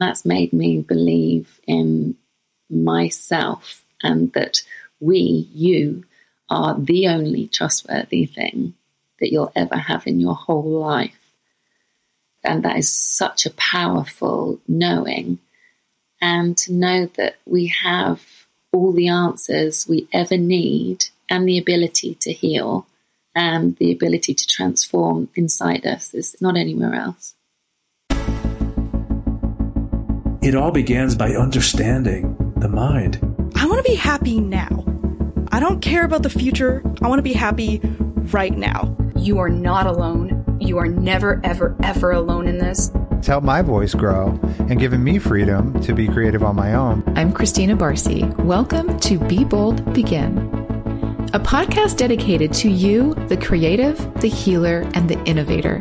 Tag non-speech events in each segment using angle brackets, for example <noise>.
That's made me believe in myself and that we, you, are the only trustworthy thing that you'll ever have in your whole life. And that is such a powerful knowing. And to know that we have all the answers we ever need and the ability to heal and the ability to transform inside us is not anywhere else. It all begins by understanding the mind. I want to be happy now. I don't care about the future. I want to be happy right now. You are not alone. You are never, ever, ever alone in this. It's helped my voice grow and given me freedom to be creative on my own. I'm Christina Barcy. Welcome to Be Bold, Begin, a podcast dedicated to you, the creative, the healer, and the innovator.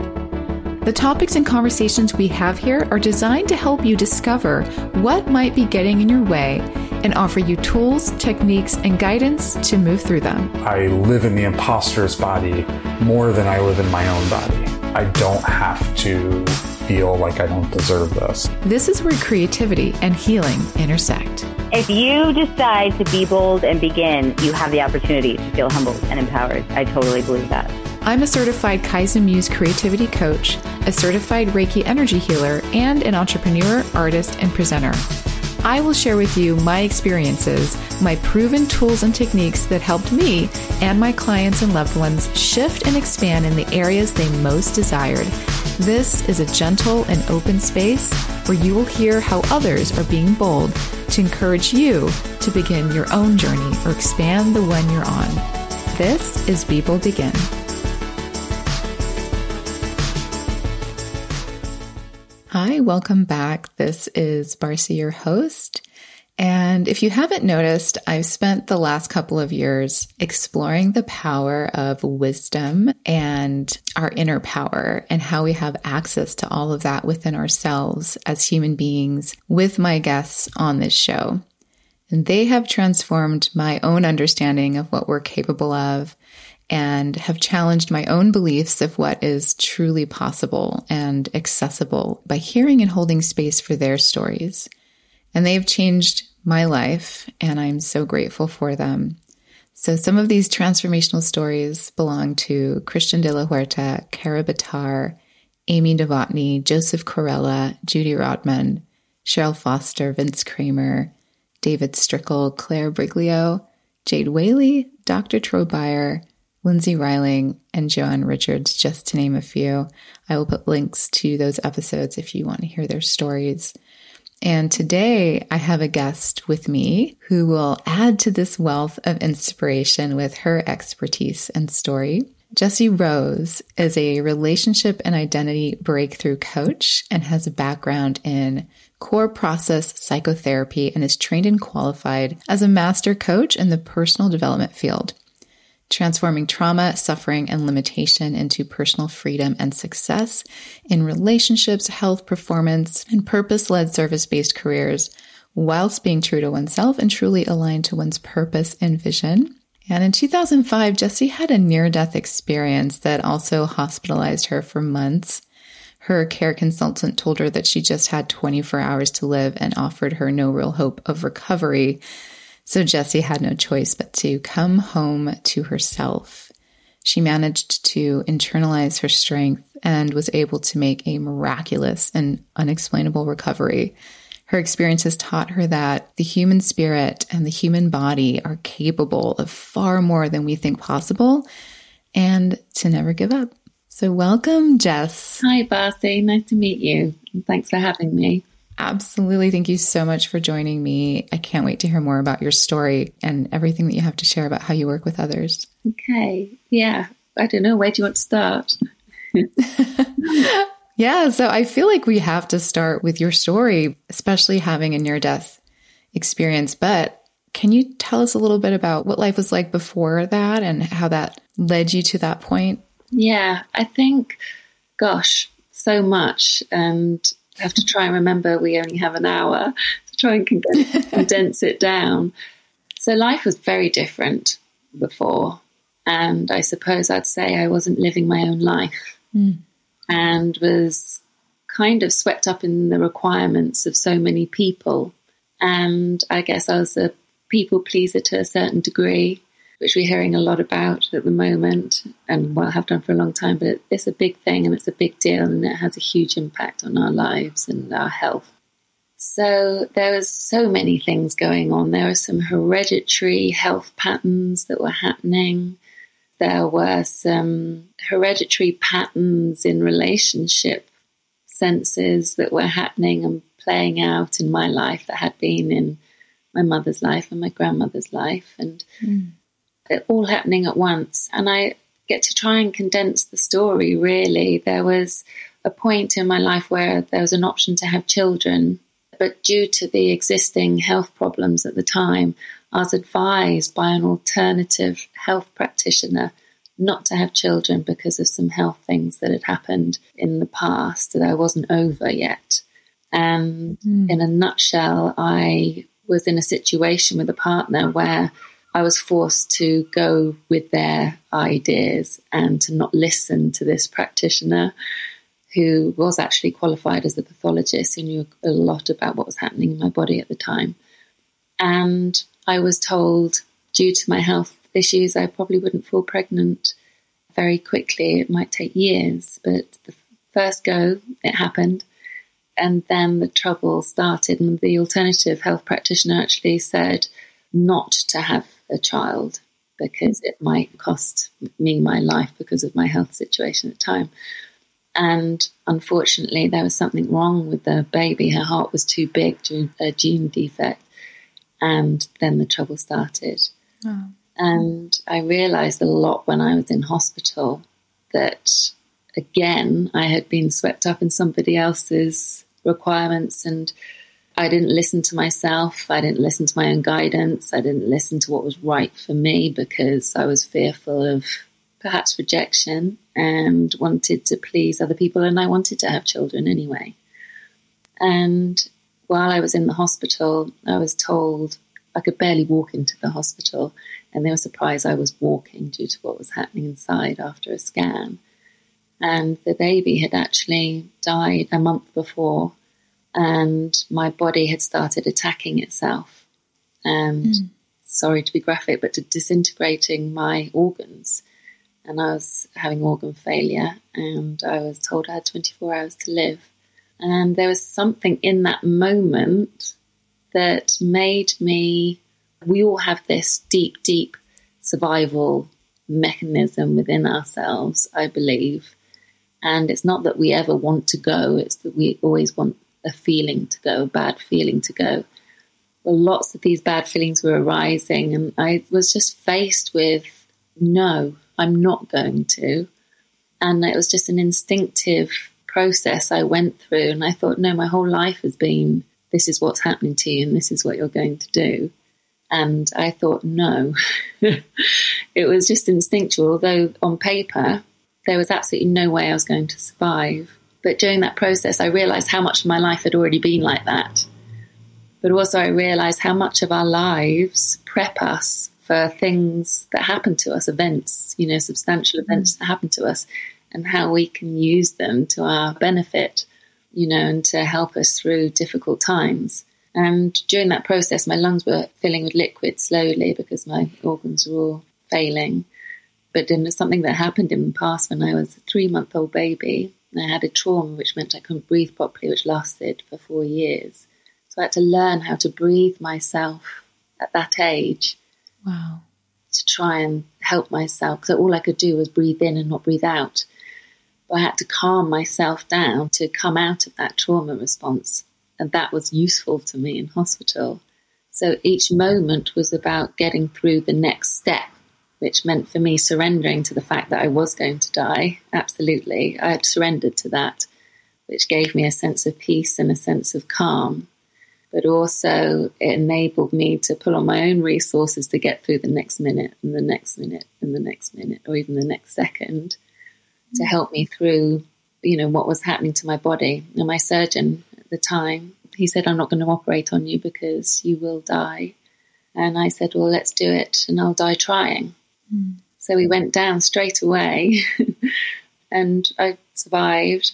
The topics and conversations we have here are designed to help you discover what might be getting in your way and offer you tools, techniques, and guidance to move through them. I live in the imposter's body more than I live in my own body. I don't have to feel like I don't deserve this. This is where creativity and healing intersect. If you decide to be bold and begin, you have the opportunity to feel humbled and empowered. I totally believe that. I'm a certified Kaizen Muse creativity coach, a certified Reiki energy healer, and an entrepreneur, artist, and presenter. I will share with you my experiences, my proven tools and techniques that helped me and my clients and loved ones shift and expand in the areas they most desired. This is a gentle and open space where you will hear how others are being bold to encourage you to begin your own journey or expand the one you're on. This is Be Bold Begin. Welcome back. This is Barcy, your host. And if you haven't noticed, I've spent the last couple of years exploring the power of wisdom and our inner power and how we have access to all of that within ourselves as human beings with my guests on this show. And they have transformed my own understanding of what we're capable of and have challenged my own beliefs of what is truly possible and accessible by hearing and holding space for their stories. And they've changed my life, and I'm so grateful for them. So, some of these transformational stories belong to Christian de la Huerta, Cara Batar, Amy Novotny, Joseph Corella, Judy Rodman, Cheryl Foster, Vince Kramer, David Strickel, Claire Briglio, Jade Whaley, Dr. Troy Beyer, Lindsay Reiling, and Joanne Richards, just to name a few. I will put links to those episodes if you want to hear their stories. And today I have a guest with me who will add to this wealth of inspiration with her expertise and story. Jessie Rose is a relationship and identity breakthrough coach and has a background in core process psychotherapy and is trained and qualified as a master coach in the personal development field transforming trauma, suffering, and limitation into personal freedom and success in relationships, health, performance, and purpose led service based careers, whilst being true to oneself and truly aligned to one's purpose and vision. And in 2005, Jessie had a near death experience that also hospitalized her for months. Her care consultant told her that she just had 24 hours to live and offered her no real hope of recovery. So Jessie had no choice but to come home to herself. She managed to internalize her strength and was able to make a miraculous and unexplainable recovery. Her experiences taught her that the human spirit and the human body are capable of far more than we think possible and to never give up. So, welcome, Jess. Hi, Barcy. Nice to meet you. Thanks for having me. Absolutely. Thank you so much for joining me. I can't wait to hear more about your story and everything that you have to share about how you work with others. Okay. Yeah. I don't know. Where do you want to start? <laughs> yeah. So I feel like we have to start with your story, especially having a near death experience. But can you tell us a little bit about what life was like before that and how that led you to that point? Yeah. I think, gosh, so much. And have to try and remember we only have an hour to try and <laughs> condense, it down. So life was very different before. And I suppose I'd say I wasn't living my own life mm. and was kind of swept up in the requirements of so many people. And I guess I was a people pleaser to a certain degree, which we're hearing a lot about at the moment and well, have done for a long time. But it's a big thing and it's a big deal and it has a huge impact on our lives and our health. So there was so many things going on. There were some hereditary health patterns that were happening. There were some hereditary patterns in relationship senses that were happening and playing out in my life that had been in my mother's life and my grandmother's life, and mm. It all happening at once. And I get to try and condense the story. Really, there was a point in my life where there was an option to have children, but due to the existing health problems at the time, I was advised by an alternative health practitioner not to have children because of some health things that had happened in the past that I wasn't over yet. And mm. in a nutshell, I was in a situation with a partner where I was forced to go with their ideas and to not listen to this practitioner who was actually qualified as a pathologist who knew a lot about what was happening in my body at the time. And I was told, due to my health issues, I probably wouldn't fall pregnant very quickly. It might take years, but the first go, it happened. And then the trouble started, and the alternative health practitioner actually said not to have a child because it might cost me my life because of my health situation at the time. And unfortunately, there was something wrong with the baby. Her heart was too big due to a gene defect. And then the trouble started. Oh. And I realized a lot when I was in hospital that, again, I had been swept up in somebody else's requirements and I didn't listen to myself. I didn't listen to my own guidance. I didn't listen to what was right for me because I was fearful of perhaps rejection and wanted to please other people. And I wanted to have children anyway. And while I was in the hospital, I was told I could barely walk into the hospital. And they were surprised I was walking due to what was happening inside after a scan. And the baby had actually died a month before and my body had started attacking itself. And mm. sorry to be graphic but to disintegrating my organs. And i was having organ failure and i was told i had 24 hours to live. And there was something in that moment that made me we all have this deep deep survival mechanism within ourselves i believe. And it's not that we ever want to go it's that we always want a feeling to go, a bad feeling to go. Lots of these bad feelings were arising, and I was just faced with no, I'm not going to. And it was just an instinctive process I went through. And I thought, no, my whole life has been this is what's happening to you, and this is what you're going to do. And I thought, no. <laughs> it was just instinctual, although on paper, there was absolutely no way I was going to survive. But during that process, I realized how much of my life had already been like that. But also, I realized how much of our lives prep us for things that happen to us, events, you know, substantial mm-hmm. events that happen to us, and how we can use them to our benefit, you know, and to help us through difficult times. And during that process, my lungs were filling with liquid slowly because my organs were all failing. But then there's something that happened in the past when I was a three month old baby. I had a trauma which meant I couldn't breathe properly, which lasted for four years. So I had to learn how to breathe myself at that age. Wow. To try and help myself. So all I could do was breathe in and not breathe out. But I had to calm myself down to come out of that trauma response. And that was useful to me in hospital. So each moment was about getting through the next step which meant for me surrendering to the fact that I was going to die. Absolutely. I had surrendered to that, which gave me a sense of peace and a sense of calm. But also, it enabled me to pull on my own resources to get through the next minute and the next minute and the next minute, or even the next second, to mm. help me through, you know, what was happening to my body. And my surgeon at the time, he said, I'm not going to operate on you because you will die. And I said, Well, let's do it, and I'll die trying. So we went down straight away <laughs> and I survived.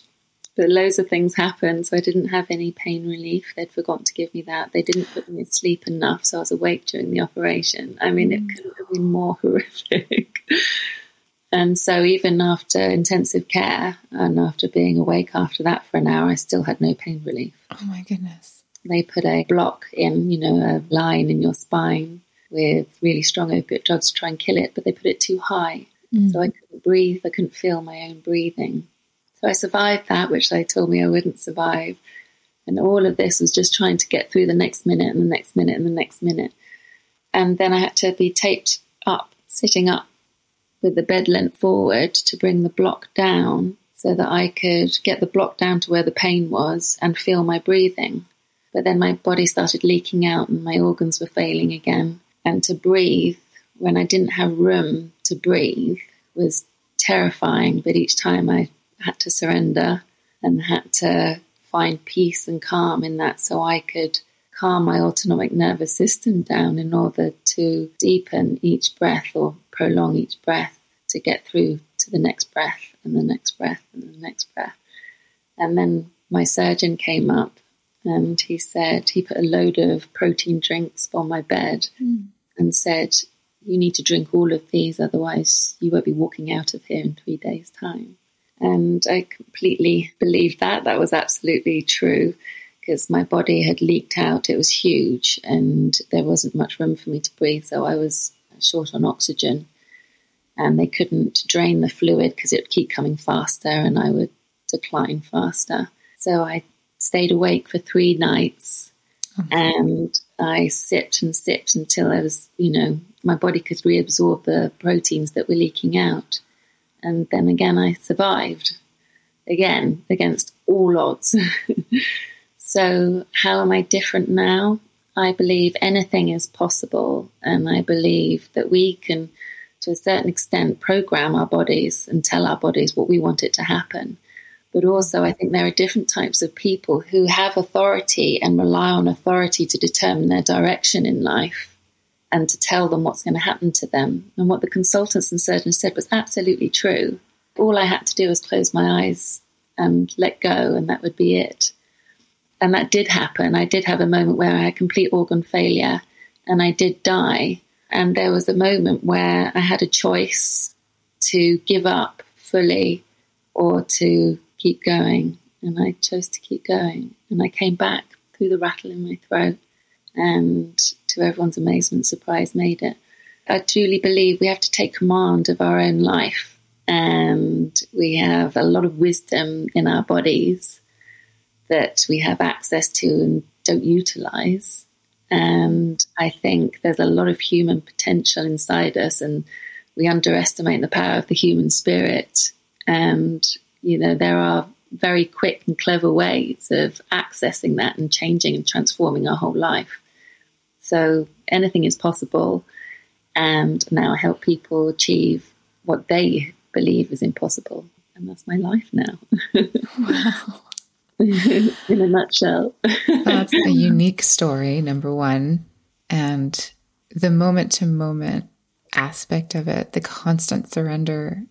But loads of things happened, so I didn't have any pain relief. They'd forgotten to give me that. They didn't put me to sleep enough, so I was awake during the operation. I mean, it mm. couldn't have been more <laughs> horrific. and so, even after intensive care and after being awake after that for an hour, I still had no pain relief. Oh my goodness. They put a block in, you know, a line in your spine with really strong opiate drugs to try and kill it, but they put it too high. Mm. So I couldn't breathe. I couldn't feel my own breathing. So I survived that, which they told me I wouldn't survive. And all of this was just trying to get through the next minute and the next minute and the next minute. And then I had to be taped up, sitting up with the bed lent forward to bring the block down so that I could get the block down to where the pain was and feel my breathing. But then my body started leaking out and my organs were failing again. And to breathe when I didn't have room to breathe was terrifying. But each time I had to surrender and had to find peace and calm in that so I could calm my autonomic nervous system down in order to deepen each breath or prolong each breath to get through to the next breath and the next breath and the next breath. And then my surgeon came up Um, and he said, he put a load of protein drinks on my bed hmm. and said, You need to drink all of these, otherwise, you won't be walking out of here in three days' time. And I completely believed that. That was absolutely true because my body had leaked out. It was huge and there wasn't much room for me to breathe. So I was short on oxygen and they couldn't drain the fluid because it would keep coming faster and I would decline faster. So I stayed awake for three nights mm-hmm. and I sipped and sipped until I was, you know, my body could reabsorb the proteins that were leaking out. And then again, I survived again against all odds. <laughs> so, how am I different now? I believe anything is possible, and I believe that we can, to a certain extent, program our bodies and tell our bodies what we want it to happen. But also, I think there are different types of people who have authority and rely on authority to determine their direction in life and to tell them what's going to happen to them. And what the consultants and surgeons said was absolutely true. All I had to do was close my eyes and let go, and that would be it. And that did happen. I did have a moment where I had complete organ failure and I did die. And there was a moment where I had a choice to give up fully or to keep going. And I chose to keep going. And I came back through the rattle in my throat and to everyone's amazement, surprise made it. I truly believe we have to take command of our own life. And we have a lot of wisdom in our bodies that we have access to and don't utilize. And I think there's a lot of human potential inside us, and we underestimate the power of the human spirit. And, you know, there are very quick and clever ways of accessing that and changing and transforming our whole life. So anything is possible. And now I help people achieve what they believe is impossible. And that's my life now. Wow. <laughs> in a nutshell. That's a <laughs> unique story, number one. And the moment to moment aspect of it, the constant surrender,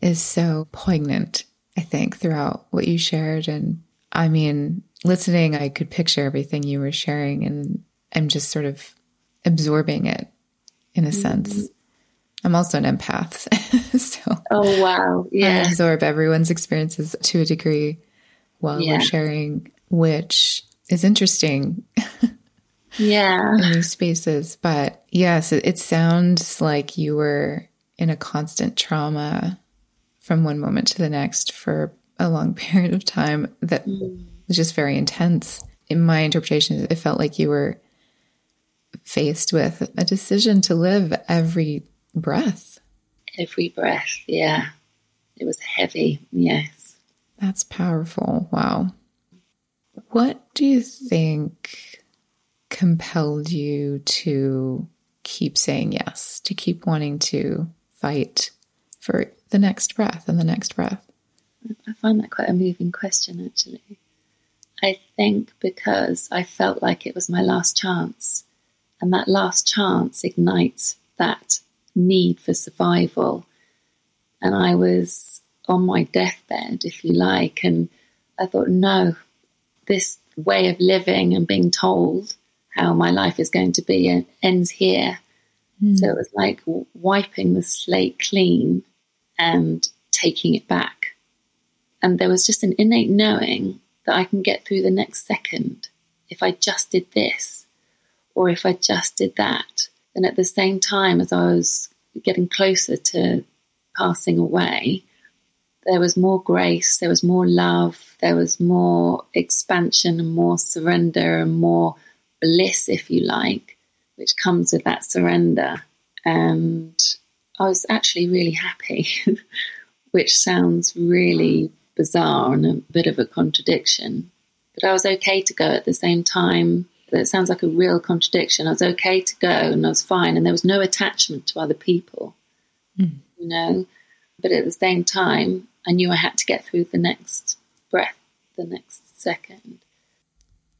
is so poignant, I think, throughout what you shared. And I mean, listening, I could picture everything you were sharing, and I'm just sort of absorbing it in a sense. Mm-hmm. I'm also an empath. <laughs> so Oh wow. I Yeah. absorb everyone's experiences to a degree while Yeah. we're sharing, which is interesting <laughs> Yeah. in these spaces. But yes, it, it sounds like you were in a constant trauma from one moment to the next for a long <laughs> period of time that hmm. was just very intense. In my interpretation, it felt like you were faced with a decision to live every breath. Every breath. Yeah. It was heavy. Yes. That's powerful. Wow. What do you think compelled you to keep saying yes, to keep wanting to fight for the next breath and the next breath? I find that quite a moving question, actually. I think because I felt like it was my last chance, and that last chance ignites that need for survival. And I was on my deathbed, if you like, and I thought, no, this way of living and being told how my life is going to be ends here. Mm. So it was like wiping the slate clean and taking it back. And there was just an innate knowing that I can get through the next second if I just did this or if I just did that. And at the same time, as I was getting closer to passing away, there was more grace, there was more love, there was more expansion and more surrender and more bliss, if you like, which comes with that surrender. And I was actually really happy, <laughs> which sounds really bizarre and a bit of a contradiction. But I was okay to go at the same time. That sounds like a real contradiction. I was okay to go and I was fine, and there was no attachment to other people, mm. you know. But at the same time, I knew I had to get through the next breath, the next second.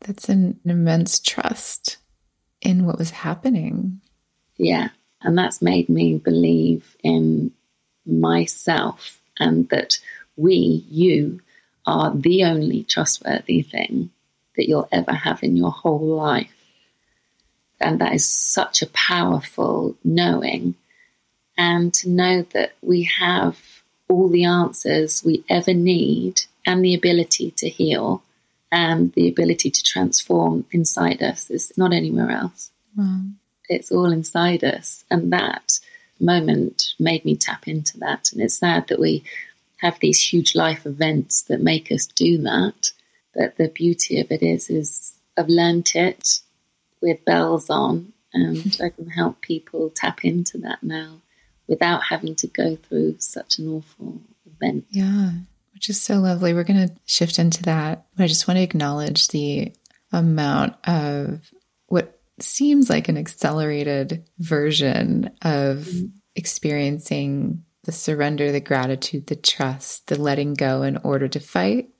That's an immense trust in what was happening. Yeah. And that's made me believe in myself and that we, you, are the only trustworthy thing that you'll ever have in your whole life. And that is such a powerful knowing. And to know that we have all the answers we ever need and the ability to heal and the ability to transform inside us is not anywhere else. Wow. It's all inside us. And that moment made me tap into that. And it's sad that we have these huge life events that make us do that. But the beauty of it is, is I've learnt it with bells on and I can help people tap into that now without having to go through such an awful event. Yeah, which is so lovely. We're going to shift into that. But I just want to acknowledge the amount of seems like an accelerated version of experiencing the surrender, the gratitude, the trust, the letting go in order to fight,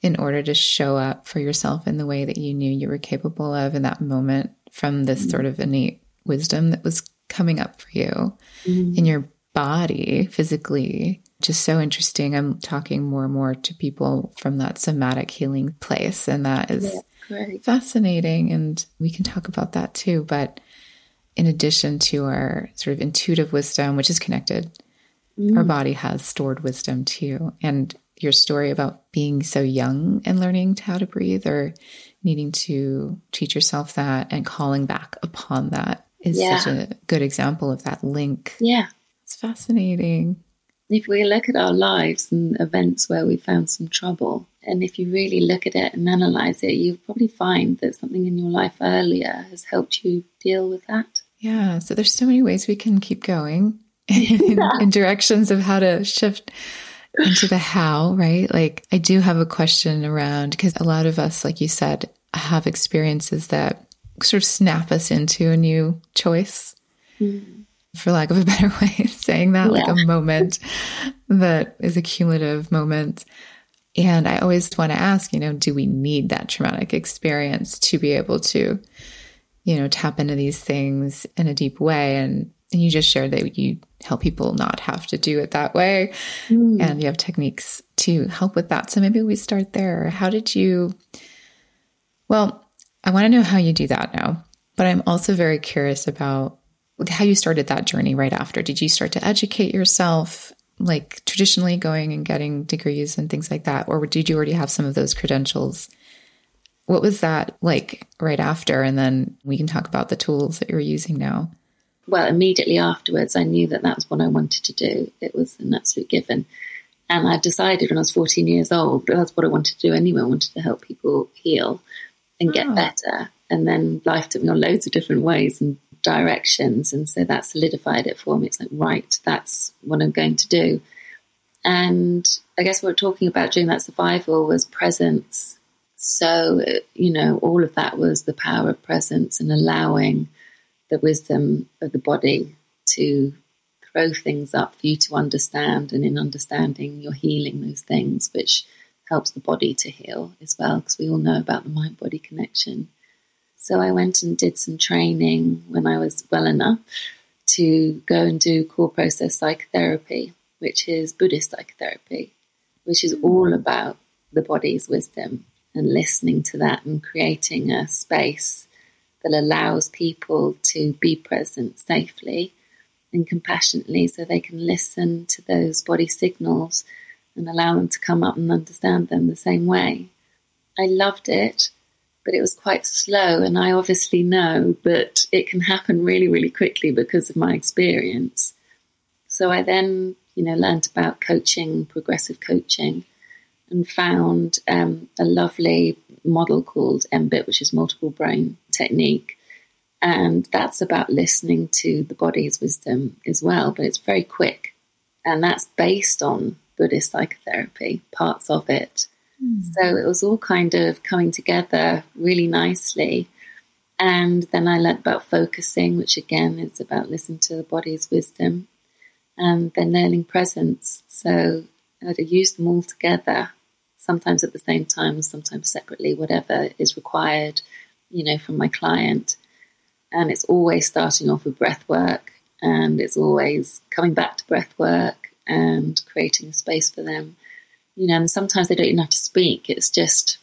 in order to show up for yourself in the way that you knew you were capable of in that moment from this mm-hmm. sort of innate wisdom that was coming up for you mm-hmm. in your body physically. Just so interesting. I'm talking more and more to people from that somatic healing place, and that is yeah, fascinating. And we can talk about that too. But in addition to our sort of intuitive wisdom, which is connected, mm. our body has stored wisdom too. And your story about being so young and learning how to breathe or needing to teach yourself that and calling back upon that is yeah. such a good example of that link. Yeah. It's fascinating. If we look at our lives and events where we found some trouble, and if you really look at it and analyze it, you'll probably find that something in your life earlier has helped you deal with that. Yeah. So there's so many ways we can keep going <laughs> <laughs> in, yeah. in directions of how to shift into the how, right? Like, I do have a question around because a lot of us, like you said, have experiences that sort of snap us into a new choice, mm. For lack of a <laughs> better way of saying that, yeah. like a moment that is a cumulative moment. And I always want to ask, you know, do we need that traumatic experience to be able to, you know, tap into these things in a deep way? And and you just shared that you help people not have to do it that way. Mm. And you have techniques to help with that. So maybe we start there. How did you? Well, I want to know how you do that now, but I'm also very curious about how you started that journey right after. Did you start to educate yourself, like traditionally going and getting degrees and things like that? Or did you already have some of those credentials? What was that like right after? And then we can talk about the tools that you're using now well, immediately afterwards, I knew that that was what I wanted to do. It was an absolute given. And I decided when I was 14 years old, that's what I wanted to do anyway. I wanted to help people heal and get oh. better. And then life took me on loads of different ways and directions. And so that solidified it for me. It's like, right, that's what I'm going to do. And I guess what we're talking about during that survival was presence. So, you know, all of that was the power of presence and allowing the wisdom of the body to throw things up for you to understand. And in understanding, you're healing those things, which helps the body to heal as well, because we all know about the mind body connection. So I went and did some training when I was well enough to go and do core process psychotherapy, which is Buddhist psychotherapy, which is hmm. all about the body's wisdom and listening to that and creating a space that allows people to be present safely and compassionately so they can listen to those body signals and allow them to come up and understand them the same way. I loved it, but it was quite slow, and I obviously know that it can happen really, really quickly because of my experience. So I then, you know, learned about coaching, progressive coaching, and found um, a lovely model called MBIT, which is multiple brain technique. And that's about listening to the body's wisdom as well, but it's very quick. And that's based on Buddhist psychotherapy, parts of it. Mm. So it was all kind of coming together really nicely. And then I learned about focusing, which again is about listening to the body's wisdom, and then learning presence. So I'd use them all together, sometimes at the same time, sometimes separately, whatever is required, you know, from my client. And it's always starting off with breath work, and it's always coming back to breath work and creating space for them. You know, and sometimes they don't even have to speak. It's just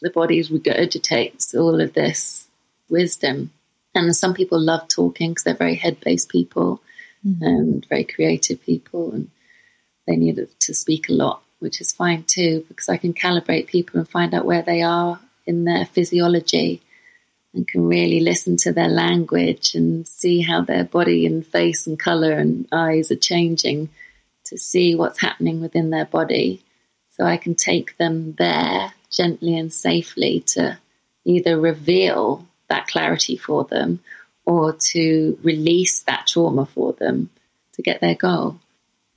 the body regurgitates all of this wisdom. And some people love talking because they're very head based people mm-hmm. and very creative people, and they need to speak a lot, which is fine too, because I can calibrate people and find out where they are in their physiology and can really listen to their language and see how their body and face and color and eyes are changing to see what's happening within their body. So I can take them there gently and safely to either reveal that clarity for them or to release that trauma for them to get their goal.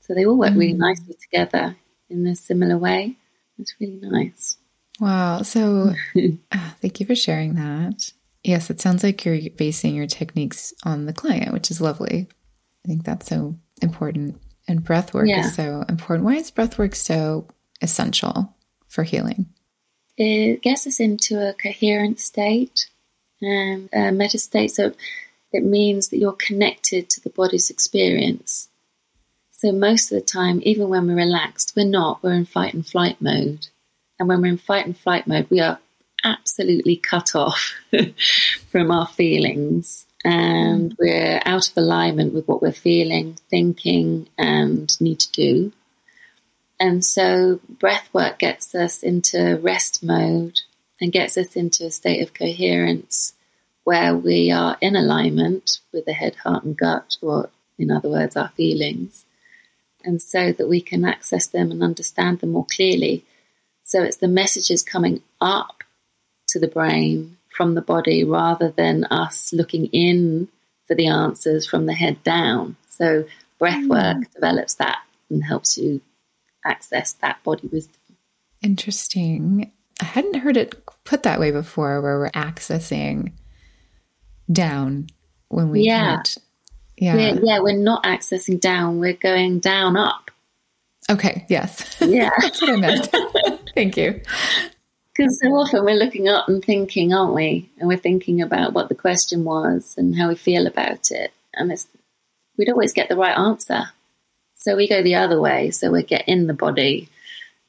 So they all work mm. really nicely together in a similar way. It's really nice. Wow. So <laughs> uh, thank you for sharing that. Yes, it sounds like you're basing your techniques on the client, which is lovely. I think that's so important. And breath work yeah. is so important. Why is breath work so essential for healing? It gets us into a coherent state and a meta state. So it means that you're connected to the body's experience. So most of the time, even when we're relaxed, we're not. We're in fight and flight mode. And when we're in fight and flight mode, we are absolutely cut off <laughs> from our feelings and we're out of alignment with what we're feeling, thinking, and need to do. And so breath work gets us into rest mode and gets us into a state of coherence where we are in alignment with the head, heart, and gut, or in other words, our feelings. And so that we can access them and understand them more clearly. So it's the messages coming up to the brain from the body rather than us looking in for the answers from the head down. So breath hmm. work mm. develops that and helps you access that body wisdom. Interesting. I hadn't heard it put that way before where we're accessing down when we yeah. Can't. Yeah. We're, yeah, we're not accessing down, we're going down up. Okay, yes. <laughs> Yeah. That's what I meant. <laughs> Thank you. Because so often we're looking up and thinking, aren't we? And we're thinking about what the question was and how we feel about it. And it's, we'd always get the right answer. So we go the other way. So we get in the body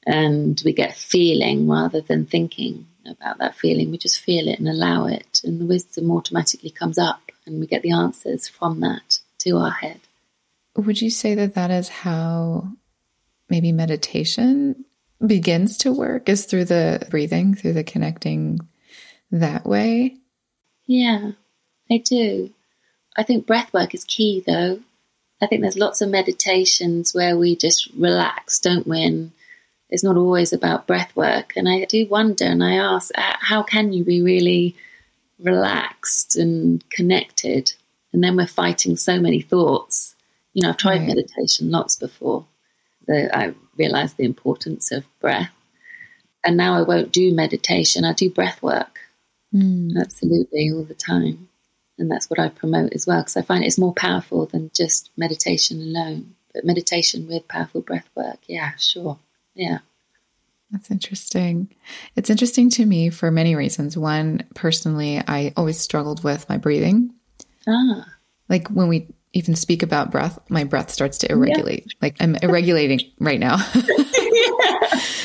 and we get feeling rather than thinking about that feeling. We just feel it and allow it. And the wisdom automatically comes up and we get the answers from that to our head. Would you say that that is how maybe meditation begins to work is through the breathing, through the connecting that way? Yeah, I do. I think breath work is key though. I think there's lots of meditations where we just relax, don't we? And it's not always about breath work. And I do wonder and I ask, how can you be really relaxed and connected? And then we're fighting so many thoughts. You know, I've tried right. meditation lots before. I realized the importance of breath. And now I won't do meditation, I do breath work. Mm. Absolutely, all the time. And that's what I promote as well, because I find it's more powerful than just meditation alone. But meditation with powerful breath work, yeah, sure. Yeah. That's interesting. It's interesting to me for many reasons. One, personally, I always struggled with my breathing. Ah. Like when we even speak about breath, my breath starts to irregulate. Yeah. Like I'm irregulating <laughs> right now. <laughs>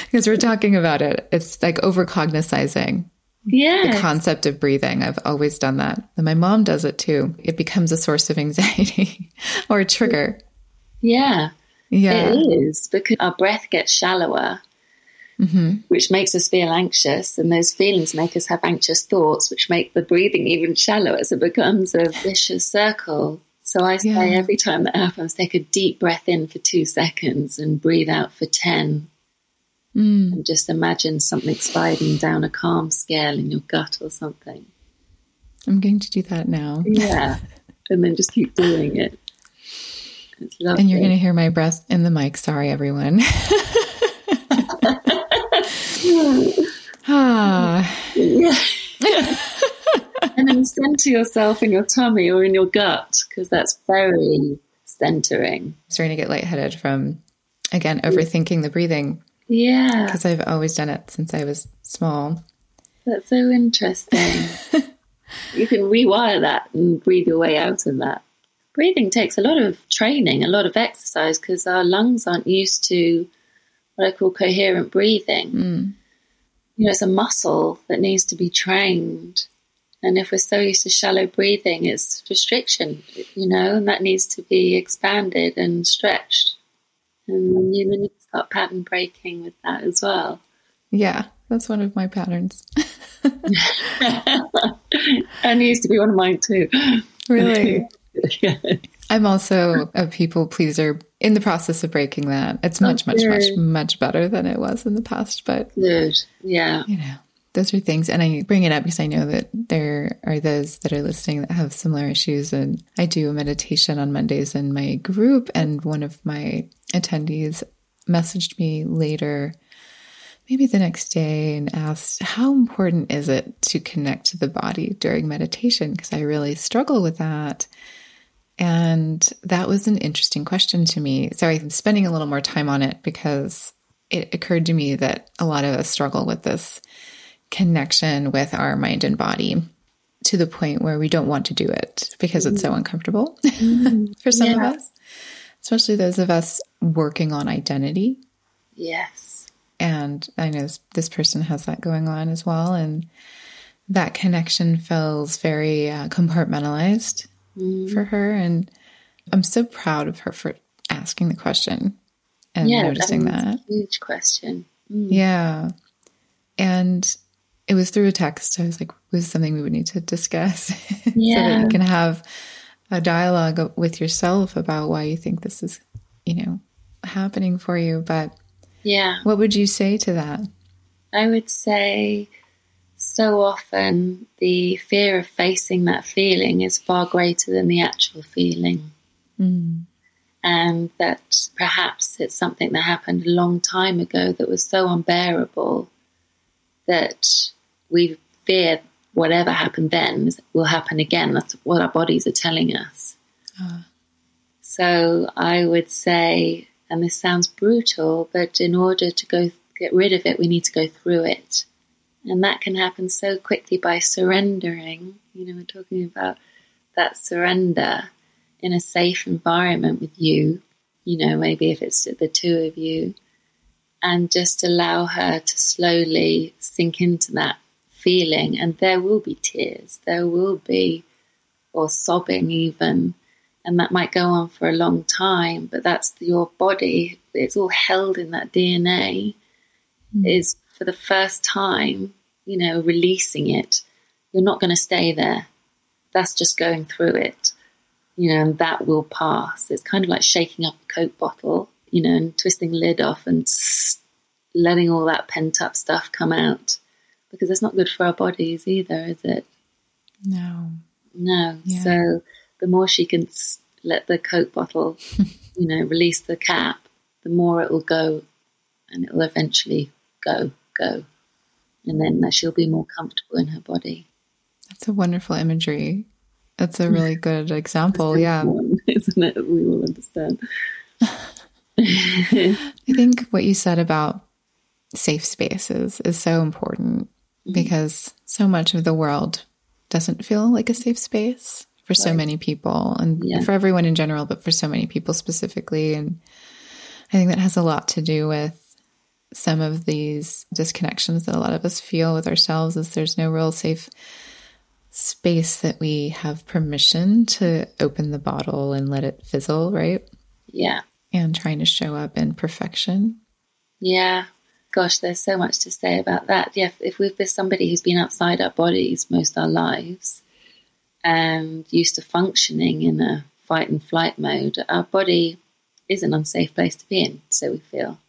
because we're talking about it. It's like over cognizing Yeah. the concept of breathing. I've always done that. And my mom does it too. It becomes a source of anxiety <laughs> or a trigger. Yeah. Yeah. It is because our breath gets shallower, mm-hmm. which makes us feel anxious, and those feelings make us have anxious thoughts, which make the breathing even shallower. So it becomes a vicious circle. So I say Yeah. every time that happens, take a deep breath in for two seconds and breathe out for 10. And just imagine something sliding down a calm scale in your gut or something. I'm going to do that now. Yeah. <laughs> and then just keep doing it. And you're going to hear my breath in the mic. Sorry, everyone. <laughs> ah, Yeah. and then center yourself in your tummy or in your gut because that's very centering. starting to get lightheaded from, again, overthinking the breathing Yeah, because I've always done it since I was small. that's so interesting. <laughs> you can rewire that and breathe your way out of that. Breathing takes a lot of training, a lot of exercise because our lungs aren't used to what I call coherent breathing. Hmm. You know, it's a muscle that needs to be trained. And if we're so used to shallow breathing, it's restriction, you know, and that needs to be expanded and stretched. And you then pattern breaking with that as well. Yeah, that's one of my patterns. <laughs> and used to be one of mine too. really? <laughs> I'm also a people pleaser in the process of breaking that. It's oh, much, much, much, much better than it was in the past. But, Good. Yeah. you know, those are things. And I bring it up because I know that there are those that are listening that have similar issues. And I do a meditation on Mondays in my group. And one of my attendees messaged me later, maybe the next day, and asked, How important is it to connect to the body during meditation? Because I really struggle with that. And that was an interesting question to me. So I'm spending a little more time on it because it occurred to me that a lot of us struggle with this connection with our mind and body to the point where we don't want to do it because it's so mm. uncomfortable <laughs> mm. for some of us, especially those of us working on identity. Yes. And I know this, this person has that going on as well. And that connection feels very uh, compartmentalized for her. And I'm so proud of her for asking the question and Yeah. noticing that's that. a huge question. Yeah. And it was through a text. I was like, was something we would need to discuss <laughs> so that Yeah. you can have a dialogue with yourself about why you think this is, you know, happening for you. But Yeah. what would you say to that? I would say so often the fear of facing that feeling is far greater than the actual feeling. Mm. And that perhaps it's something that happened a long time ago that was so unbearable that we fear whatever happened then will happen again. That's what our bodies are telling us. Ah. So I would say, and this sounds brutal, but in order to go get rid of it, we need to go through it. And that can happen so quickly by surrendering. You know, we're talking about that surrender in a safe environment with you, you know, maybe if it's the two of you, and just allow her to slowly sink into that feeling. And there will be tears, there will be, or sobbing even. And that might go on for a long time, but that's your body. It's all held in that DNA. Hmm. Is for the first time, you know, releasing it. You're not going to stay there. That's just going through it you know, and that will pass. It's kind of like shaking up a Coke bottle, you know, and twisting the lid off and letting all that pent up stuff come out because it's not good for our bodies either, is it? No. No. Yeah. So the more she can let the Coke bottle, <laughs> you know, release the cap, the more it will go and it will eventually go, go. And then she'll be more comfortable in her body. That's a wonderful imagery. That's a really good example. Yeah. One, <laughs> isn't it? We will understand. <laughs> I think what you said about safe spaces is so important Mm-hmm. because so much of the world doesn't feel like a safe space for so many people and Yeah. for everyone in general, but for so many people specifically. And I think that has a lot to do with some of these disconnections that a lot of us feel with ourselves is there's no real safe space that we have permission to open the bottle and let it fizzle, right? Yeah. And trying to show up in perfection. Yeah. Gosh, there's so much to say about that. Yeah, if we've been somebody who's been outside our bodies most our lives and used to functioning in a fight and flight mode, our body is an unsafe place to be in, so we feel.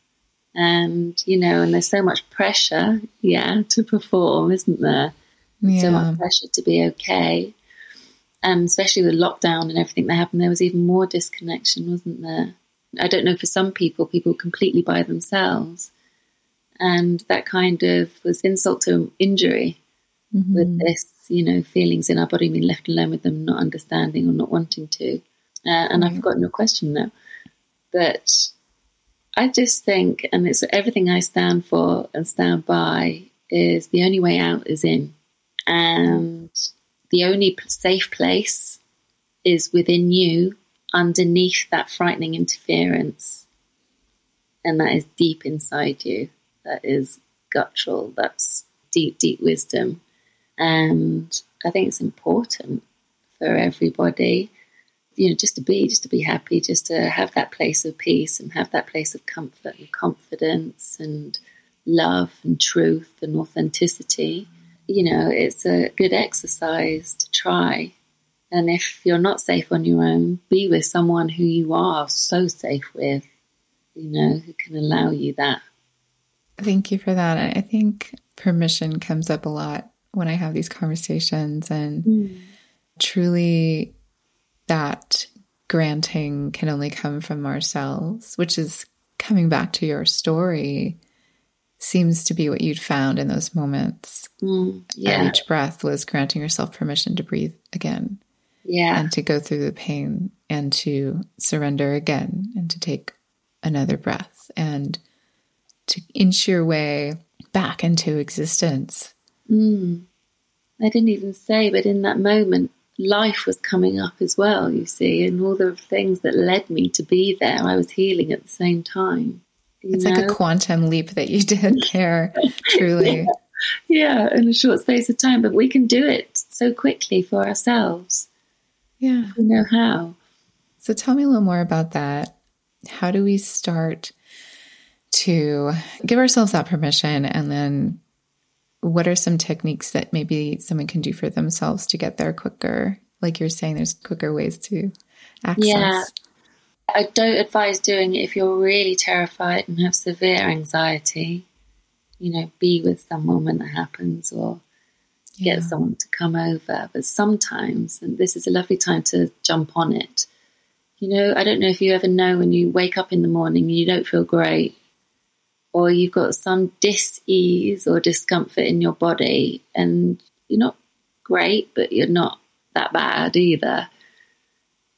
And, you know, and there's so much pressure, yeah, to perform, isn't there? Yeah. So much pressure to be okay. And especially with lockdown and everything that happened, there was even more disconnection, wasn't there? I don't know, for some people, people completely by themselves. And that kind of was insult to injury Mhm. with this, you know, feelings in our body being left alone with them, not understanding or not wanting to. Uh, and I've Right. forgotten your question now. But I just think, and it's everything I stand for and stand by, is the only way out is in. And the only safe place is within you, underneath that frightening interference. And that is deep inside you. That is guttural. That's deep, deep wisdom. And I think it's important for everybody, you know, just to be, just to be happy, just to have that place of peace and have that place of comfort and confidence and love and truth and authenticity. You know, it's a good exercise to try. And if you're not safe on your own, be with someone who you are so safe with, you know, who can allow you that. Thank you for that. I think permission comes up a lot when I have these conversations, and truly that granting can only come from ourselves, which is coming back to your story, seems to be what you'd found in those moments. Mm, At yeah. each breath was granting yourself permission to breathe again Yeah. and to go through the pain and to surrender again and to take another breath and to inch your way back into existence. Mm. I didn't even say, but in that moment, life was coming up as well, you see, and all the things that led me to be there. I was healing at the same time. It's like a quantum leap that you <laughs> did there, <laughs> truly. yeah, in a short space of time, but we can do it so quickly for ourselves. Yeah. We know how. So tell me a little more about that. How do we start to give ourselves that permission? And then what are some techniques that maybe someone can do for themselves to get there quicker? Like you're saying, there's quicker ways to access. Yeah. I don't advise doing it if you're really terrified and have severe anxiety. You know, be with someone when that happens or Yeah. get someone to come over. But sometimes, and this is a lovely time to jump on it. You know, I don't know if you ever know when you wake up in the morning and you don't feel great, or you've got some dis ease or discomfort in your body, and you're not great, but you're not that bad either.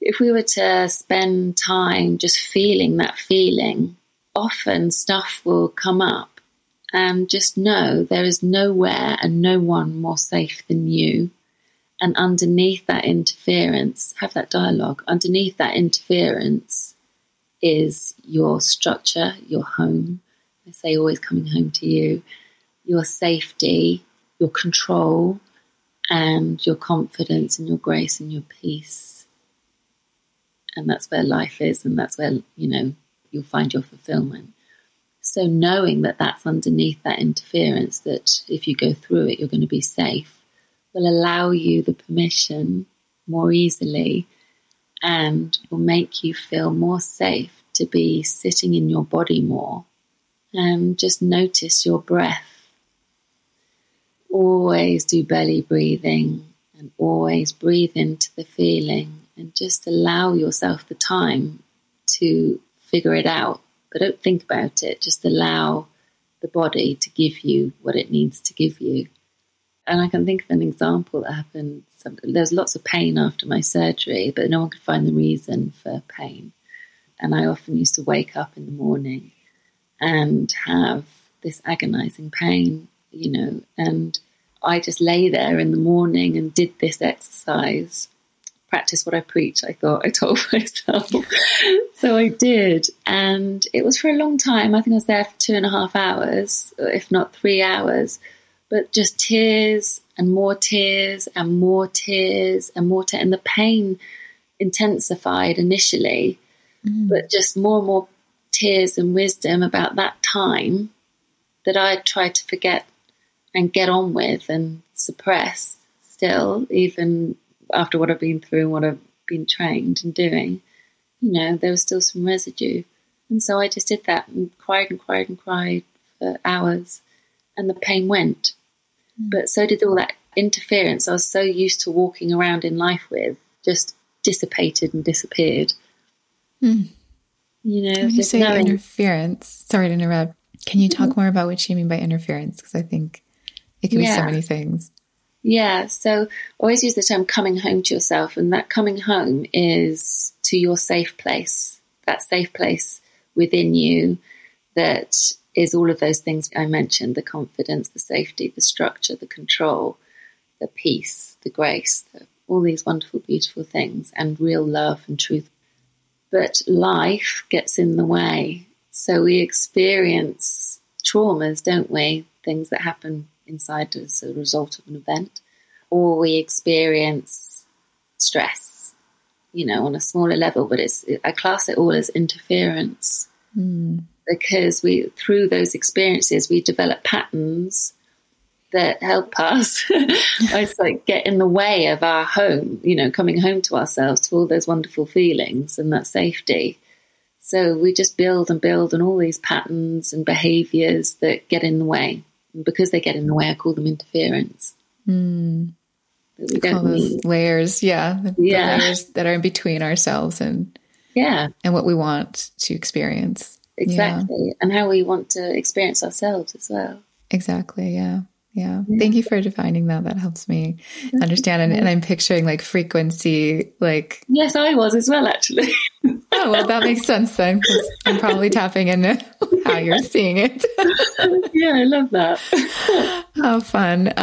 If we were to spend time just feeling that feeling, often stuff will come up and just know there is nowhere and no one more safe than you. And underneath that interference, have that dialogue. Underneath that interference is your structure, your home. I say always coming home to you, your safety, your control, and your confidence and your grace and your peace. And that's where life is, and that's where, you know, you'll find your fulfillment. So knowing that that's underneath that interference, that if you go through it, you're going to be safe, will allow you the permission more easily and will make you feel more safe to be sitting in your body more. And just notice your breath. Always do belly breathing and always breathe into the feeling and just allow yourself the time to figure it out but don't think about it. Just allow the body to give you what it needs to give you. And I can think of an example that happened. There was lots of pain after my surgery, but no one could find the reason for pain. And I often used to wake up in the morning and have this agonizing pain, you know, and I just lay there in the morning and did this exercise practice what I preach, I thought I told <laughs> myself. so I did. And it was for a long time. I think I was there for two and a half hours, if not three hours. But just tears and more tears and more tears and more tears. And the pain intensified initially, mm. but just more and more tears and wisdom about that time that I tried to forget and get on with and suppress still, even after what I've been through and what I've been trained and doing, you know, there was still some residue. And so I just did that and cried and cried and cried for hours, and the pain went. Mm. But so did all that interference I was so used to walking around in life with, just dissipated and disappeared. Mm. You know, when you say knowing, interference, sorry to interrupt. Can you talk mm-hmm. more about what you mean by interference? Because I think it can yeah. be so many things. Yeah. So always use the term coming home to yourself. And that coming home is to your safe place, that safe place within you that is all of those things I mentioned the confidence, the safety, the structure, the control, the peace, the grace, the, all these wonderful, beautiful things, and real love and truth. But life gets in the way. So we experience traumas, don't we? Things that happen inside as a result of an event, or we experience stress, you know, on a smaller level. But it's I class it all as interference mm. because we through those experiences we develop patterns that help us <laughs> <laughs> it's like get in the way of our home you know coming home to ourselves to all those wonderful feelings and that safety so we just build and build and all these patterns and behaviors that get in the way because they get in the way, I call them interference. Mm. we don't need. layers, yeah, the, yeah, the layers that are in between ourselves and yeah, and what we want to experience exactly, yeah. and how we want to experience ourselves as well. Exactly, yeah. Yeah. Thank you for defining that. That helps me understand. And, and, I'm picturing like frequency, like. Yes, I was as well, actually. oh, well, that makes sense then I'm probably tapping into <laughs> how you're seeing it. <laughs> yeah, I love that. how fun. <laughs>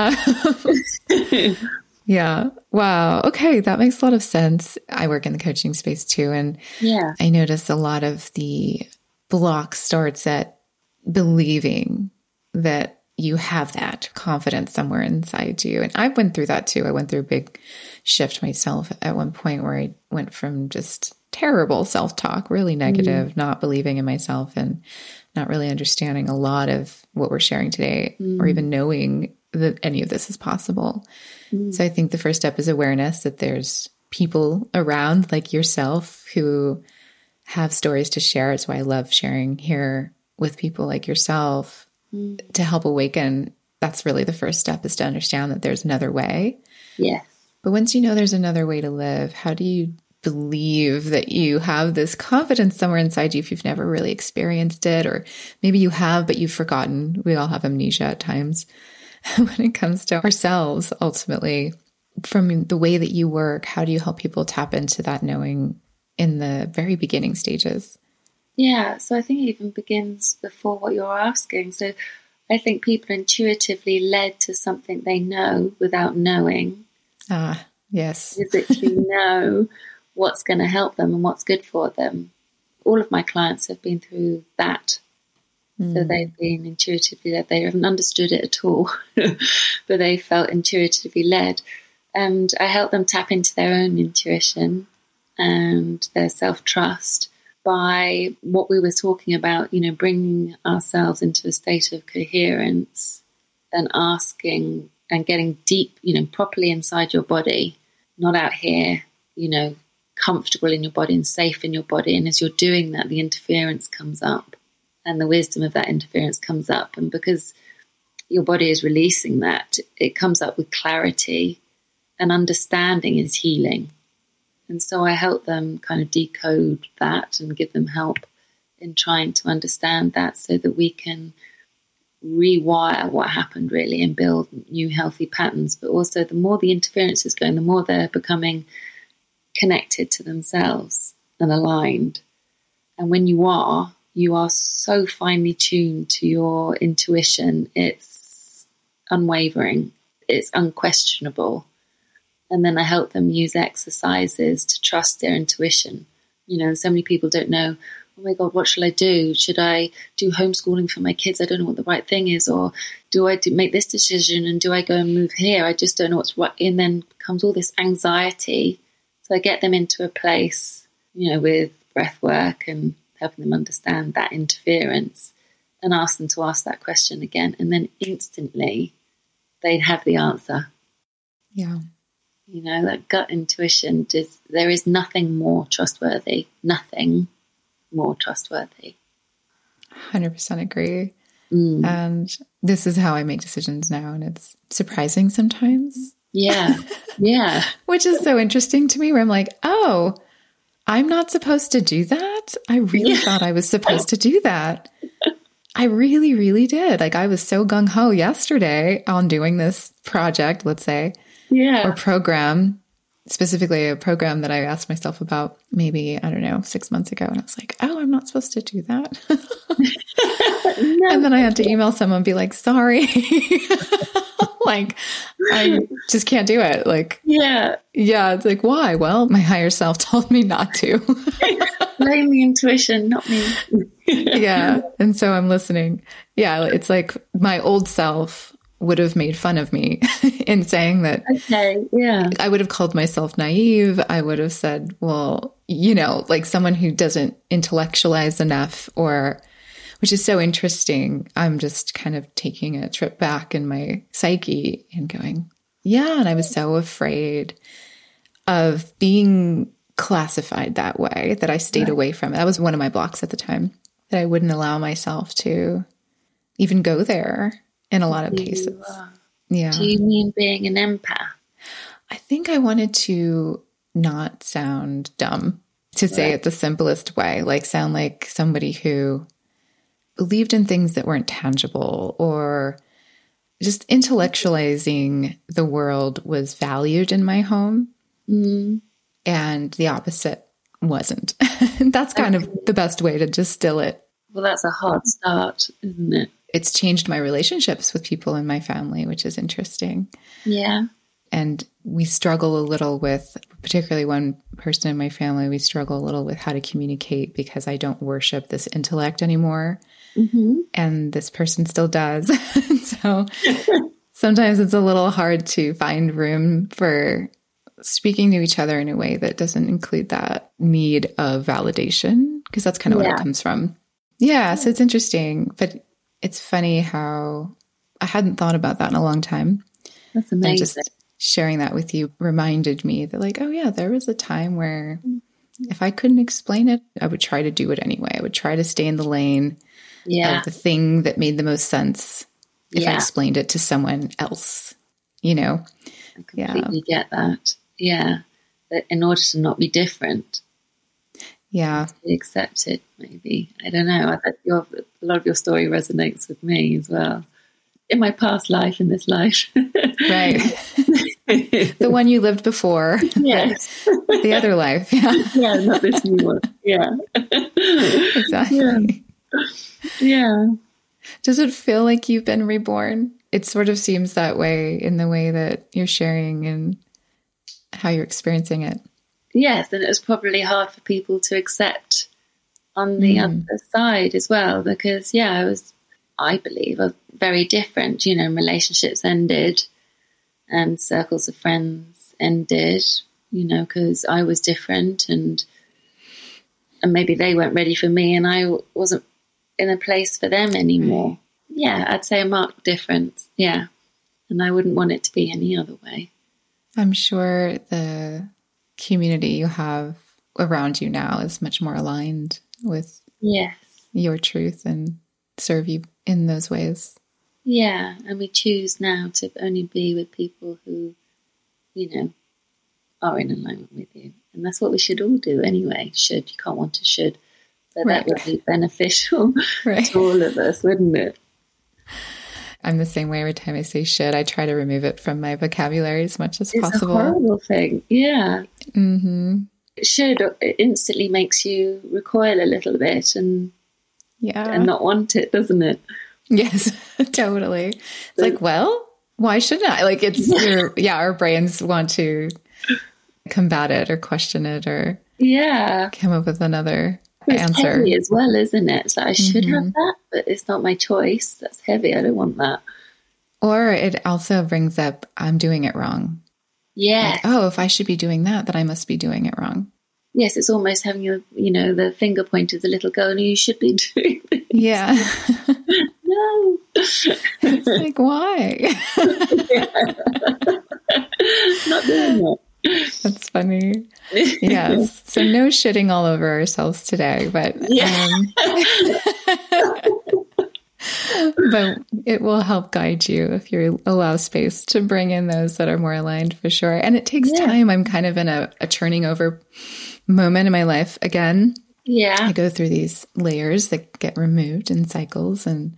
Um, yeah. Wow. Okay. That makes a lot of sense. I work in the coaching space too. And yeah, I notice a lot of the block starts at believing that you have that confidence somewhere inside you. And I went through that too. I went through a big shift myself at one point where I went from just terrible self talk, really negative, mm. not believing in myself and not really understanding a lot of what we're sharing today mm. or even knowing that any of this is possible. Mm. So I think the first step is awareness that there's people around like yourself who have stories to share. It's why I love sharing here with people like yourself mm. to help awaken, that's really the first step is to understand that there's another way. Yes. But once you know there's another way to live, how do you believe that you have this confidence somewhere inside you if you've never really experienced it? Or maybe you have, but you've forgotten. We all have amnesia at times <laughs> when it comes to ourselves, ultimately. From the way that you work, how do you help people tap into that knowing in the very beginning stages? Yeah, so I think it even begins before what you're asking. So I think people intuitively led to something they know without knowing. Ah, yes. Physically <laughs> know what's going to help them and what's good for them. All of my clients have been through that. Mm. So hmm. they've been intuitively led. They haven't understood it at all, <laughs> but they felt intuitively led. And I help them tap into their own intuition and their self trust by what we were talking about, you know, bringing ourselves into a state of coherence and asking and getting deep, you know, properly inside your body, not out here, you know, comfortable in your body and safe in your body. And as you're doing that, the interference comes up and the wisdom of that interference comes up. And because your body is releasing that, it comes up with clarity and understanding is healing. And so I help them kind of decode that and give them help in trying to understand that so that we can rewire what happened really and build new healthy patterns. But also, the more the interference is going, the more they're becoming connected to themselves and aligned. And when you are, you are so finely tuned to your intuition, it's unwavering, it's unquestionable And then I help them use exercises to trust their intuition. You know, so many people don't know, oh my God, what should I do? Should I do homeschooling for my kids? I don't know what the right thing is. Or do I do, make this decision and do I go and move here? I just don't know what's right. And then comes all this anxiety. So I get them into a place, you know, with breath work and helping them understand that interference and ask them to ask that question again. And then instantly they'd have the answer. Yeah. You know, that gut intuition, is, there is nothing more trustworthy, nothing more trustworthy. 100% agree. Mm. And this is how I make decisions now. And it's surprising sometimes. Yeah. <laughs> Yeah. Which is so interesting to me, where I'm like, oh, I'm not supposed to do that. I really yeah. thought I was supposed to do that. I really, really did. Like I was so gung ho yesterday on doing this project, let's say, yeah, or program, specifically a program that I asked myself about maybe I don't know six months ago, and I was like, oh, I'm not supposed to do that. <laughs> no. And then I had to email someone and be like, sorry. <laughs> like I just can't do it. Like yeah, yeah. It's like why? Well, my higher self <laughs> told me not to. Blame the intuition, not me. yeah, and so I'm listening. Yeah, it's like my old self would have made fun of me <laughs> in saying that. Okay, yeah. I would have called myself naive. I would have said, well, you know, like someone who doesn't intellectualize enough or which is so interesting. I'm just kind of taking a trip back in my psyche and going, yeah. And I was so afraid of being classified that way that I stayed right. away from it. That was one of my blocks at the time that I wouldn't allow myself to even go there in a lot of cases. Yeah. Do you mean being an empath? I think I wanted to not sound dumb, to say right. it the simplest way, like sound like somebody who believed in things that weren't tangible or just intellectualizing the world was valued in my home. Mm. And the opposite wasn't. <laughs> that's kind of the best way to distill it. Well, that's a hard start, isn't it? It's changed my relationships with people in my family, which is interesting. Yeah. And we struggle a little with, particularly one person in my family, we struggle a little with how to communicate because I don't worship this intellect anymore. Mm-hmm. And this person still does. <laughs> so <laughs> sometimes it's a little hard to find room for speaking to each other in a way that doesn't include that need of validation, because that's kind of yeah. where it comes from. Yeah. So it's interesting, but it's funny how I hadn't thought about that in a long time. That's amazing. And just sharing that with you reminded me that, like, oh, yeah, there was a time where if I couldn't explain it, I would try to do it anyway. I would try to stay in the lane yeah. of the thing that made the most sense if yeah. I explained it to someone else, you know? I completely yeah. get that. Yeah. But in order to not be different. Yeah. Accepted, maybe. I don't know. I your, a lot of your story resonates with me as well. In my past life, in this life. right. <laughs> the one you lived before. Yes. the other life. Yeah. Yeah, not this new one. Yeah. exactly. Yeah. Yeah. Does it feel like you've been reborn? It sort of seems that way in the way that you're sharing and how you're experiencing it. Yes, and it was probably hard for people to accept on the mm. other side as well because, yeah, I was, I believe, very different. You know, relationships ended and circles of friends ended, you know, because I was different and and maybe they weren't ready for me and I wasn't in a place for them anymore. Yeah, I'd say a marked difference. Yeah. And I wouldn't want it to be any other way. I'm sure the community you have around you now is much more aligned with yes. your truth and serve you in those ways. Yeah, and we choose now to only be with people who, you know, are in alignment with you. And that's what we should all do anyway. Should, you can't want to should. But right. that would be beneficial <laughs> right. to all of us, wouldn't it? I'm the same way every time I say should. I try to remove it from my vocabulary as much as it's possible. It's a horrible thing. Yeah. Mm-hmm. Should it instantly makes you recoil a little bit and yeah, and not want it, doesn't it? Yes, <laughs> totally. It's like, well, why shouldn't I? Like it's <laughs> your yeah, our brains want to combat it or question it or Yeah. come up with another It's answer. heavy as well, isn't it? So I should Mhm. have that, but it's not my choice. That's heavy. I don't want that. Or it also brings up, I'm doing it wrong. Yeah. Like, oh, if I should be doing that, then I must be doing it wrong. Yes, it's almost having your, you know, the finger point pointed a little girl, and you should be <laughs> doing this. Yeah. <laughs> No. it's like, why? <laughs> not doing That's funny. Yes. So no shitting all over ourselves today, but Yeah. um, <laughs> but it will help guide you if you allow space to bring in those that are more aligned for sure. And it takes Yeah. time. I'm kind of in a, a turning over moment in my life again. Yeah. I go through these layers that get removed in cycles and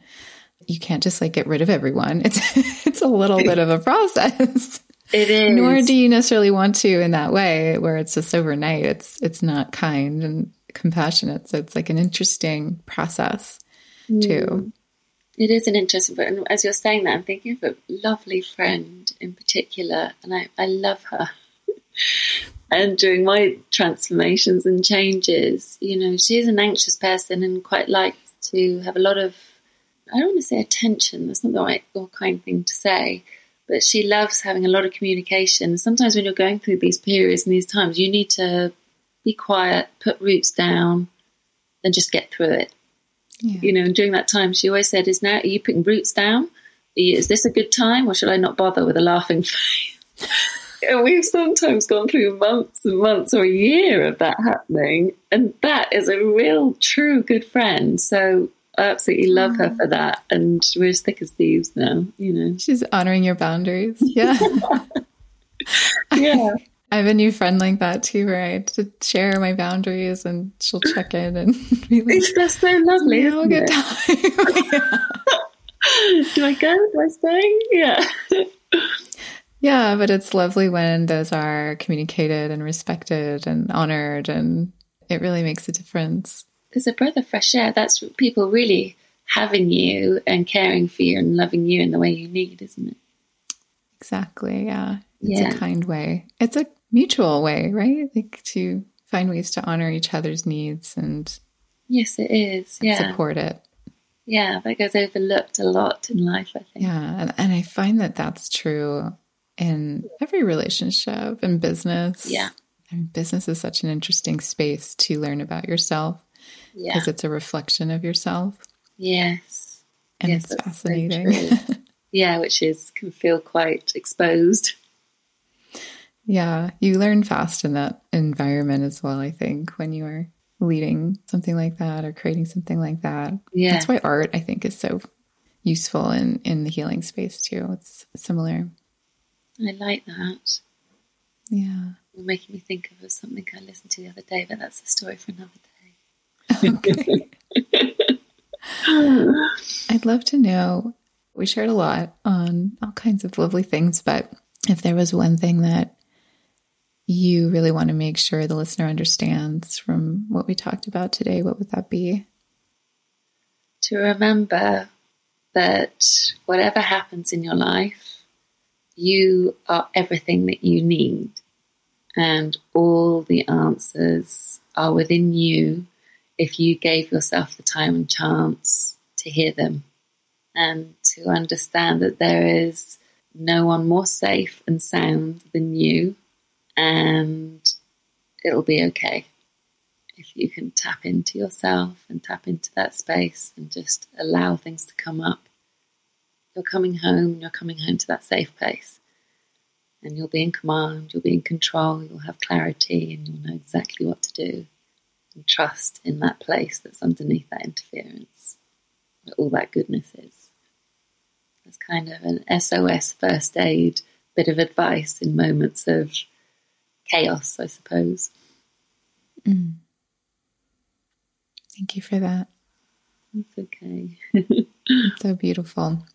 you can't just like get rid of everyone. It's <laughs> it's a little bit of a process. It is. Nor do you necessarily want to in that way where it's just overnight. It's it's not kind and compassionate. So it's like an interesting process too. Mm. It is an interesting book. And as you're saying that, I'm thinking of a lovely friend in particular, and I, I love her. <laughs> and during my transformations and changes, you know, she's an anxious person and quite likes to have a lot of, I don't want to say attention, that's not the right or kind thing to say, but she loves having a lot of communication. Sometimes when you're going through these periods and these times, you need to be quiet, put roots down, and just get through it Yeah. you know, and during that time, she always said, "Is now are you putting roots down? Is this a good time, or should I not bother with a laughing face?" <laughs> and we've sometimes gone through months and months or a year of that happening, and that is a real, true good friend. So I absolutely love her for that, mm. and we're as thick as thieves now. You know, She's honoring your boundaries. Yeah. <laughs> yeah, I have a new friend like that too, where I to share my boundaries and she'll check in and <laughs> be like, it's just so lovely. "Yeah, have a good time. <laughs> Do I go? Do I stay? Yeah. Yeah, but it's lovely when those are communicated and respected and honored, and it really makes a difference. It's a breath of fresh air. That's what people really having you and caring for you and loving you in the way you need, isn't it? Exactly. Yeah. It's Yeah. a kind way. It's a mutual way, right? Like to find ways to honor each other's needs and Yes, it is. Yeah. support it. Yeah, that goes overlooked a lot in life, I think. Yeah. And, and I find that that's true in every relationship and business. Yeah. I And business is such an interesting space to learn about yourself Yeah. because it's a reflection of yourself. Yes. And Yes, it's fascinating. true. <laughs> Yeah, which is can feel quite exposed. Yeah, you learn fast in that environment as well, I think, when you are leading something like that or creating something like that. Yeah. That's why art, I think, is so useful in, in the healing space too. It's similar. I like that. Yeah. You're making me think of something I listened to the other day, but that's a story for another day. <laughs> Okay. I'd love to know. We shared a lot on all kinds of lovely things, but if there was one thing that you really want to make sure the listener understands from what we talked about today, what would that be? To remember that whatever happens in your life, you are everything that you need. And all the answers are within you if you gave yourself the time and chance to hear them and to understand that there is no one more safe and sound than you, and it'll be okay if you can tap into yourself and tap into that space and just allow things to come up. You're coming home, you're coming home to that safe place. And you'll be in command, you'll be in control, you'll have clarity, and you'll know exactly what to do. And trust in that place that's underneath that interference, where all that goodness is. It's kind of an SOS first aid bit of advice in moments of chaos, I suppose. Mm. Thank you for that. It's okay. It's <laughs> so beautiful.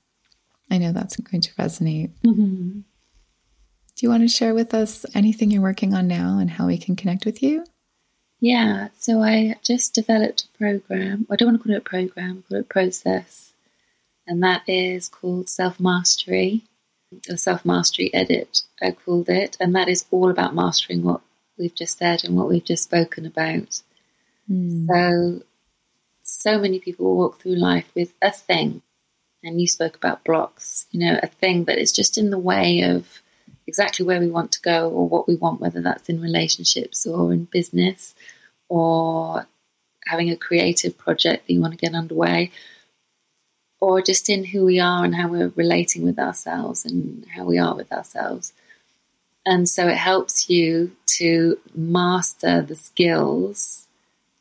I know that's going to resonate. Mhm. Do you want to share with us anything you're working on now and how we can connect with you? Yeah, so I just developed a program. I don't want to call it a program, call it a process. And that is called Self Mastery. a self mastery edit, I called it, and that is all about mastering what we've just said and what we've just spoken about. Mm. So, so many people walk through life with a thing, and you spoke about blocks, you know, a thing, but it's just in the way of exactly where we want to go or what we want, whether that's in relationships or in business or having a creative project that you want to get underway or just in who we are and how we're relating with ourselves and how we are with ourselves. And so it helps you to master the skills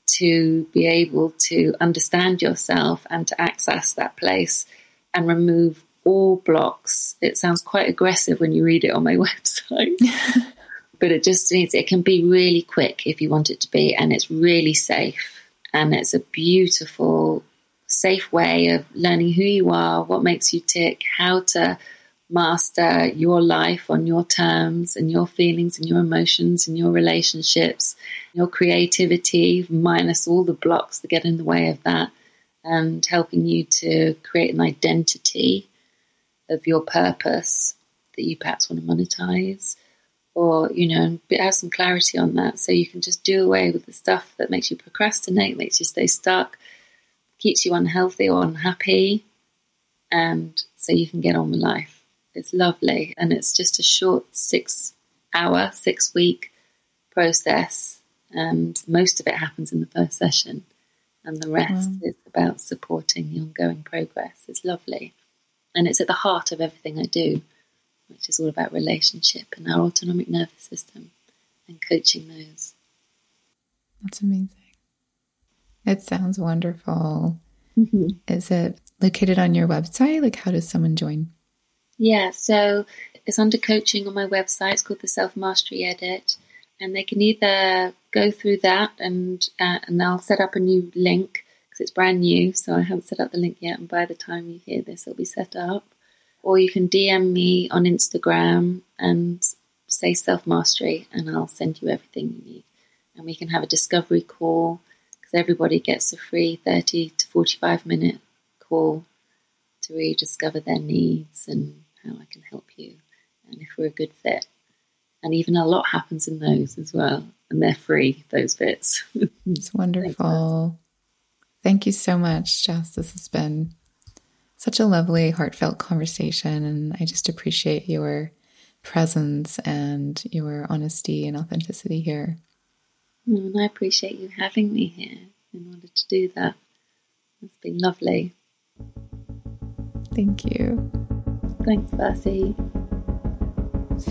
to be able to understand yourself and to access that place and remove all blocks. It sounds quite aggressive when you read it on my <laughs> website. <laughs> but it just means it can be really quick if you want it to be, and it's really safe. And it's a beautiful safe way of learning who you are, what makes you tick, how to master your life on your terms and your feelings and your emotions and your relationships, your creativity, minus all the blocks that get in the way of that, and helping you to create an identity of your purpose that you perhaps want to monetize. Or, you know, have some clarity on that so you can just do away with the stuff that makes you procrastinate, makes you stay stuck, keeps you unhealthy or unhappy, and so you can get on with life. It's lovely, and it's just a short six hour, six week process, and most of it happens in the first session, and the rest mm. is about supporting the ongoing progress. It's lovely, and it's at the heart of everything I do, which is all about relationship and our autonomic nervous system and coaching those. That's amazing. It sounds wonderful. Mm-hmm. Is it located on your website? Like, how does someone join? Yeah, so it's under coaching on my website. It's called the Self Mastery Edit, and they can either go through that and uh, and I'll set up a new link because it's brand new, so I haven't set up the link yet. And by the time you hear this, it'll be set up. Or you can DM me on Instagram and say Self Mastery, and I'll send you everything you need. And we can have a discovery call because everybody gets a free 30 to 45 minute call to rediscover their needs and how I can help you and if we're a good fit. And even a lot happens in those as well. And they're free, those bits. It's wonderful. <laughs> Thank you so much, Jess. This has been such a lovely, heartfelt conversation. And I just appreciate your presence and your honesty and authenticity here. And I appreciate you having me here in order to do that. It's been lovely. Thank you. Thanks, Bessie.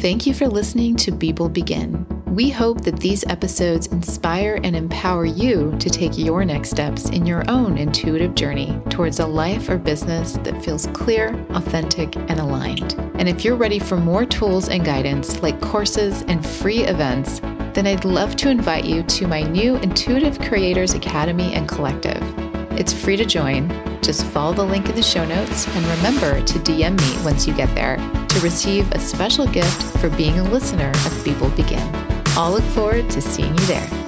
Thank you for listening to Be Bold Begin. We hope that these episodes inspire and empower you to take your next steps in your own intuitive journey towards a life or business that feels clear, authentic, and aligned. And if you're ready for more tools and guidance like courses and free events, then I'd love to invite you to my new Intuitive Creators Academy and Collective. It's free to join. Just follow the link in the show notes and remember to DM me once you get there to receive a special gift for being a listener of Be Bold Begin. I'll look forward to seeing you there.